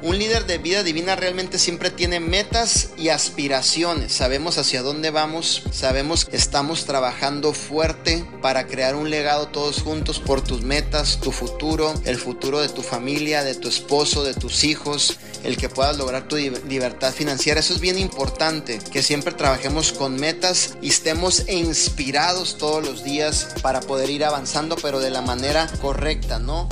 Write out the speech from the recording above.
Un líder de vida divina realmente siempre tiene metas y aspiraciones. Sabemos hacia dónde vamos, sabemos que estamos trabajando fuerte para crear un legado todos juntos por tus metas, tu futuro, el futuro de tu familia, de tu esposo, de tus hijos, el que puedas lograr tu libertad financiera. Eso es bien importante, que siempre trabajemos con metas y estemos inspirados todos los días para poder ir avanzando, pero de la manera correcta, ¿no?